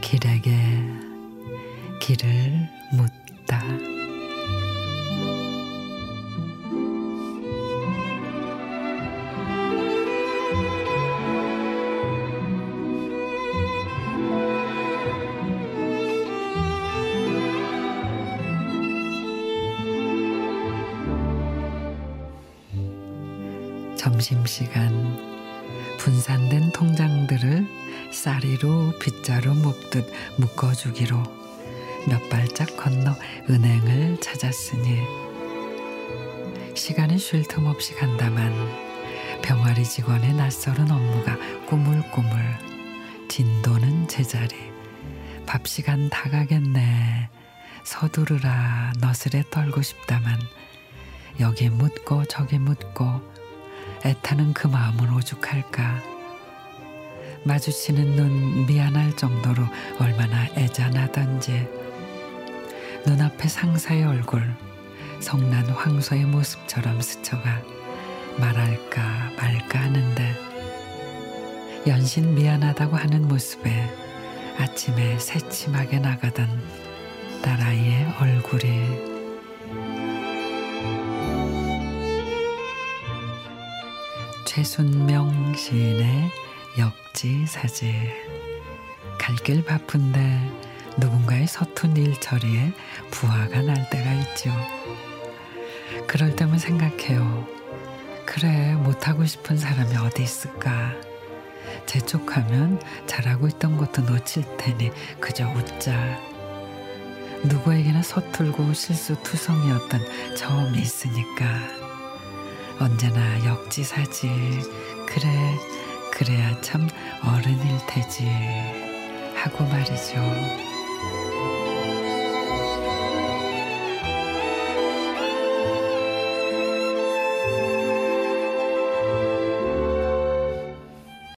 길에게 길을 묻다. 점심시간 분산된 통장들을 쌀이로 빗자루 묶듯 묶어주기로 몇 발짝 건너 은행을 찾았으니 시간이 쉴 틈 없이 간다만 병아리 직원의 낯설은 업무가 꾸물꾸물 진도는 제자리. 밥 시간 다 가겠네. 서두르라. 너스레 떨고 싶다만 여기 묻고 저기 묻고 애타는 그 마음은 오죽할까? 마주치는 눈 미안할 정도로 얼마나 애잔하던지. 눈앞에 상사의 얼굴 성난 황소의 모습처럼 스쳐가 말할까 말까 하는데 연신 미안하다고 하는 모습에 아침에 새침하게 나가던 딸아이의 얼굴이 최순명 시인의 역지사지 갈 길 바쁜데 누군가의 서툰 일처리에 부하가 날 때가 있죠. 그럴 때면 생각해요. 그래 못하고 싶은 사람이 어디 있을까. 재촉하면 잘하고 있던 것도 놓칠 테니 그저 웃자. 누구에게나 서툴고 실수투성이었던 처음이 있으니까 언제나 역지사지 그래 그래야 참 어른일 테지 하고 말이죠.